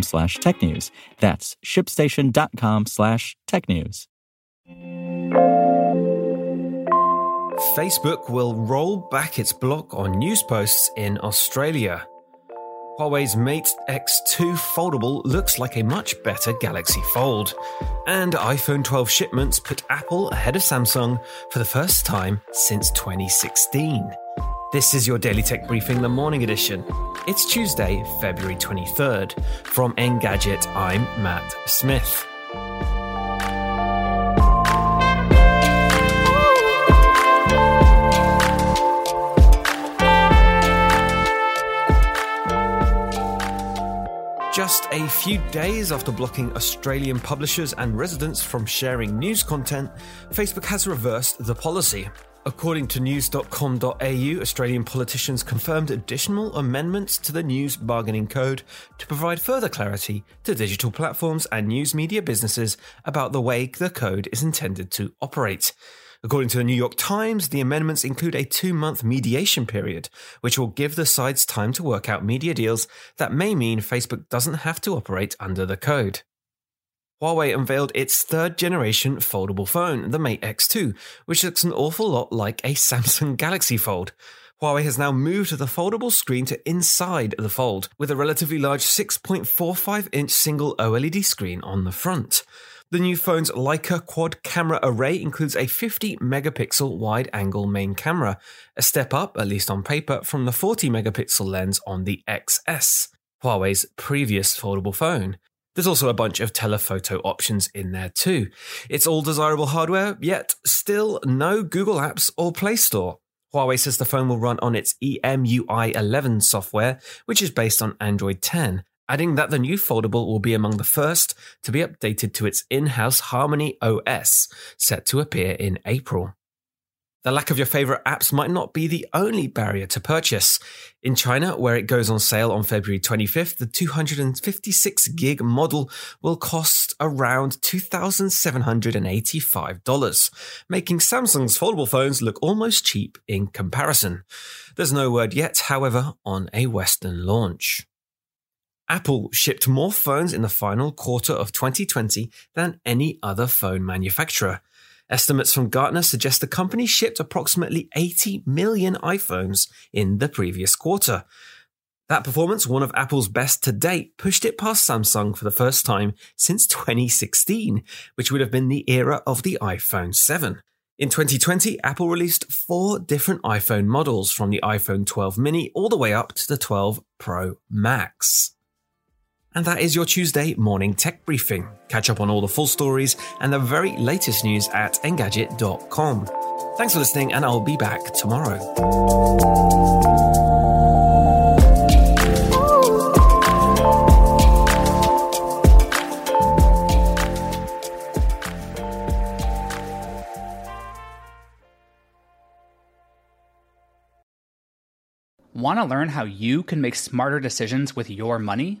slash technews. That's shipstation.com slash tech news. Facebook will roll back its block on news posts in Australia. Huawei's Mate X2 foldable looks like a much better Galaxy Fold. And iPhone 12 shipments put Apple ahead of Samsung for the first time since 2016. This is your Daily Tech Briefing, the morning edition. It's Tuesday, February 23rd. From Engadget, I'm Matt Smith. Just a few days after blocking Australian publishers and residents from sharing news content, Facebook has reversed the policy. According to news.com.au, Australian politicians confirmed additional amendments to the news bargaining code to provide further clarity to digital platforms and news media businesses about the way the code is intended to operate. According to the New York Times, the amendments include a two month mediation period, which will give the sides time to work out media deals that may mean Facebook doesn't have to operate under the code. Huawei unveiled its third generation foldable phone, the Mate X2, which looks an awful lot like a Samsung Galaxy Fold. Huawei has now moved the foldable screen to inside the fold, with a relatively large 6.45 inch single OLED screen on the front. The new phone's Leica quad camera array includes a 50 megapixel wide angle main camera, a step up, at least on paper, from the 40 megapixel lens on the XS, Huawei's previous foldable phone. There's also a bunch of telephoto options in there too. It's all desirable hardware, yet still no Google Apps or Play Store. Huawei says the phone will run on its EMUI 11 software, which is based on Android 10 adding that the new foldable will be among the first to be updated to its in house Harmony OS, set to appear in April. The lack of your favorite apps might not be the only barrier to purchase. In China, where it goes on sale on February 25th, the 256 gig model will cost around $2,785, making Samsung's foldable phones look almost cheap in comparison. There's no word yet, however, on a Western launch. Apple shipped more phones in the final quarter of 2020 than any other phone manufacturer. Estimates from Gartner suggest the company shipped approximately 80 million iPhones in the previous quarter. That performance, one of Apple's best to date, pushed it past Samsung for the first time since 2016, which would have been the era of the iPhone 7. In 2020, Apple released four different iPhone models from the iPhone 12 mini all the way up to the 12 Pro Max. And that is your Tuesday morning tech briefing. Catch up on all the full stories and the very latest news at Engadget.com. Thanks for listening, and I'll be back tomorrow. Want to learn how you can make smarter decisions with your money?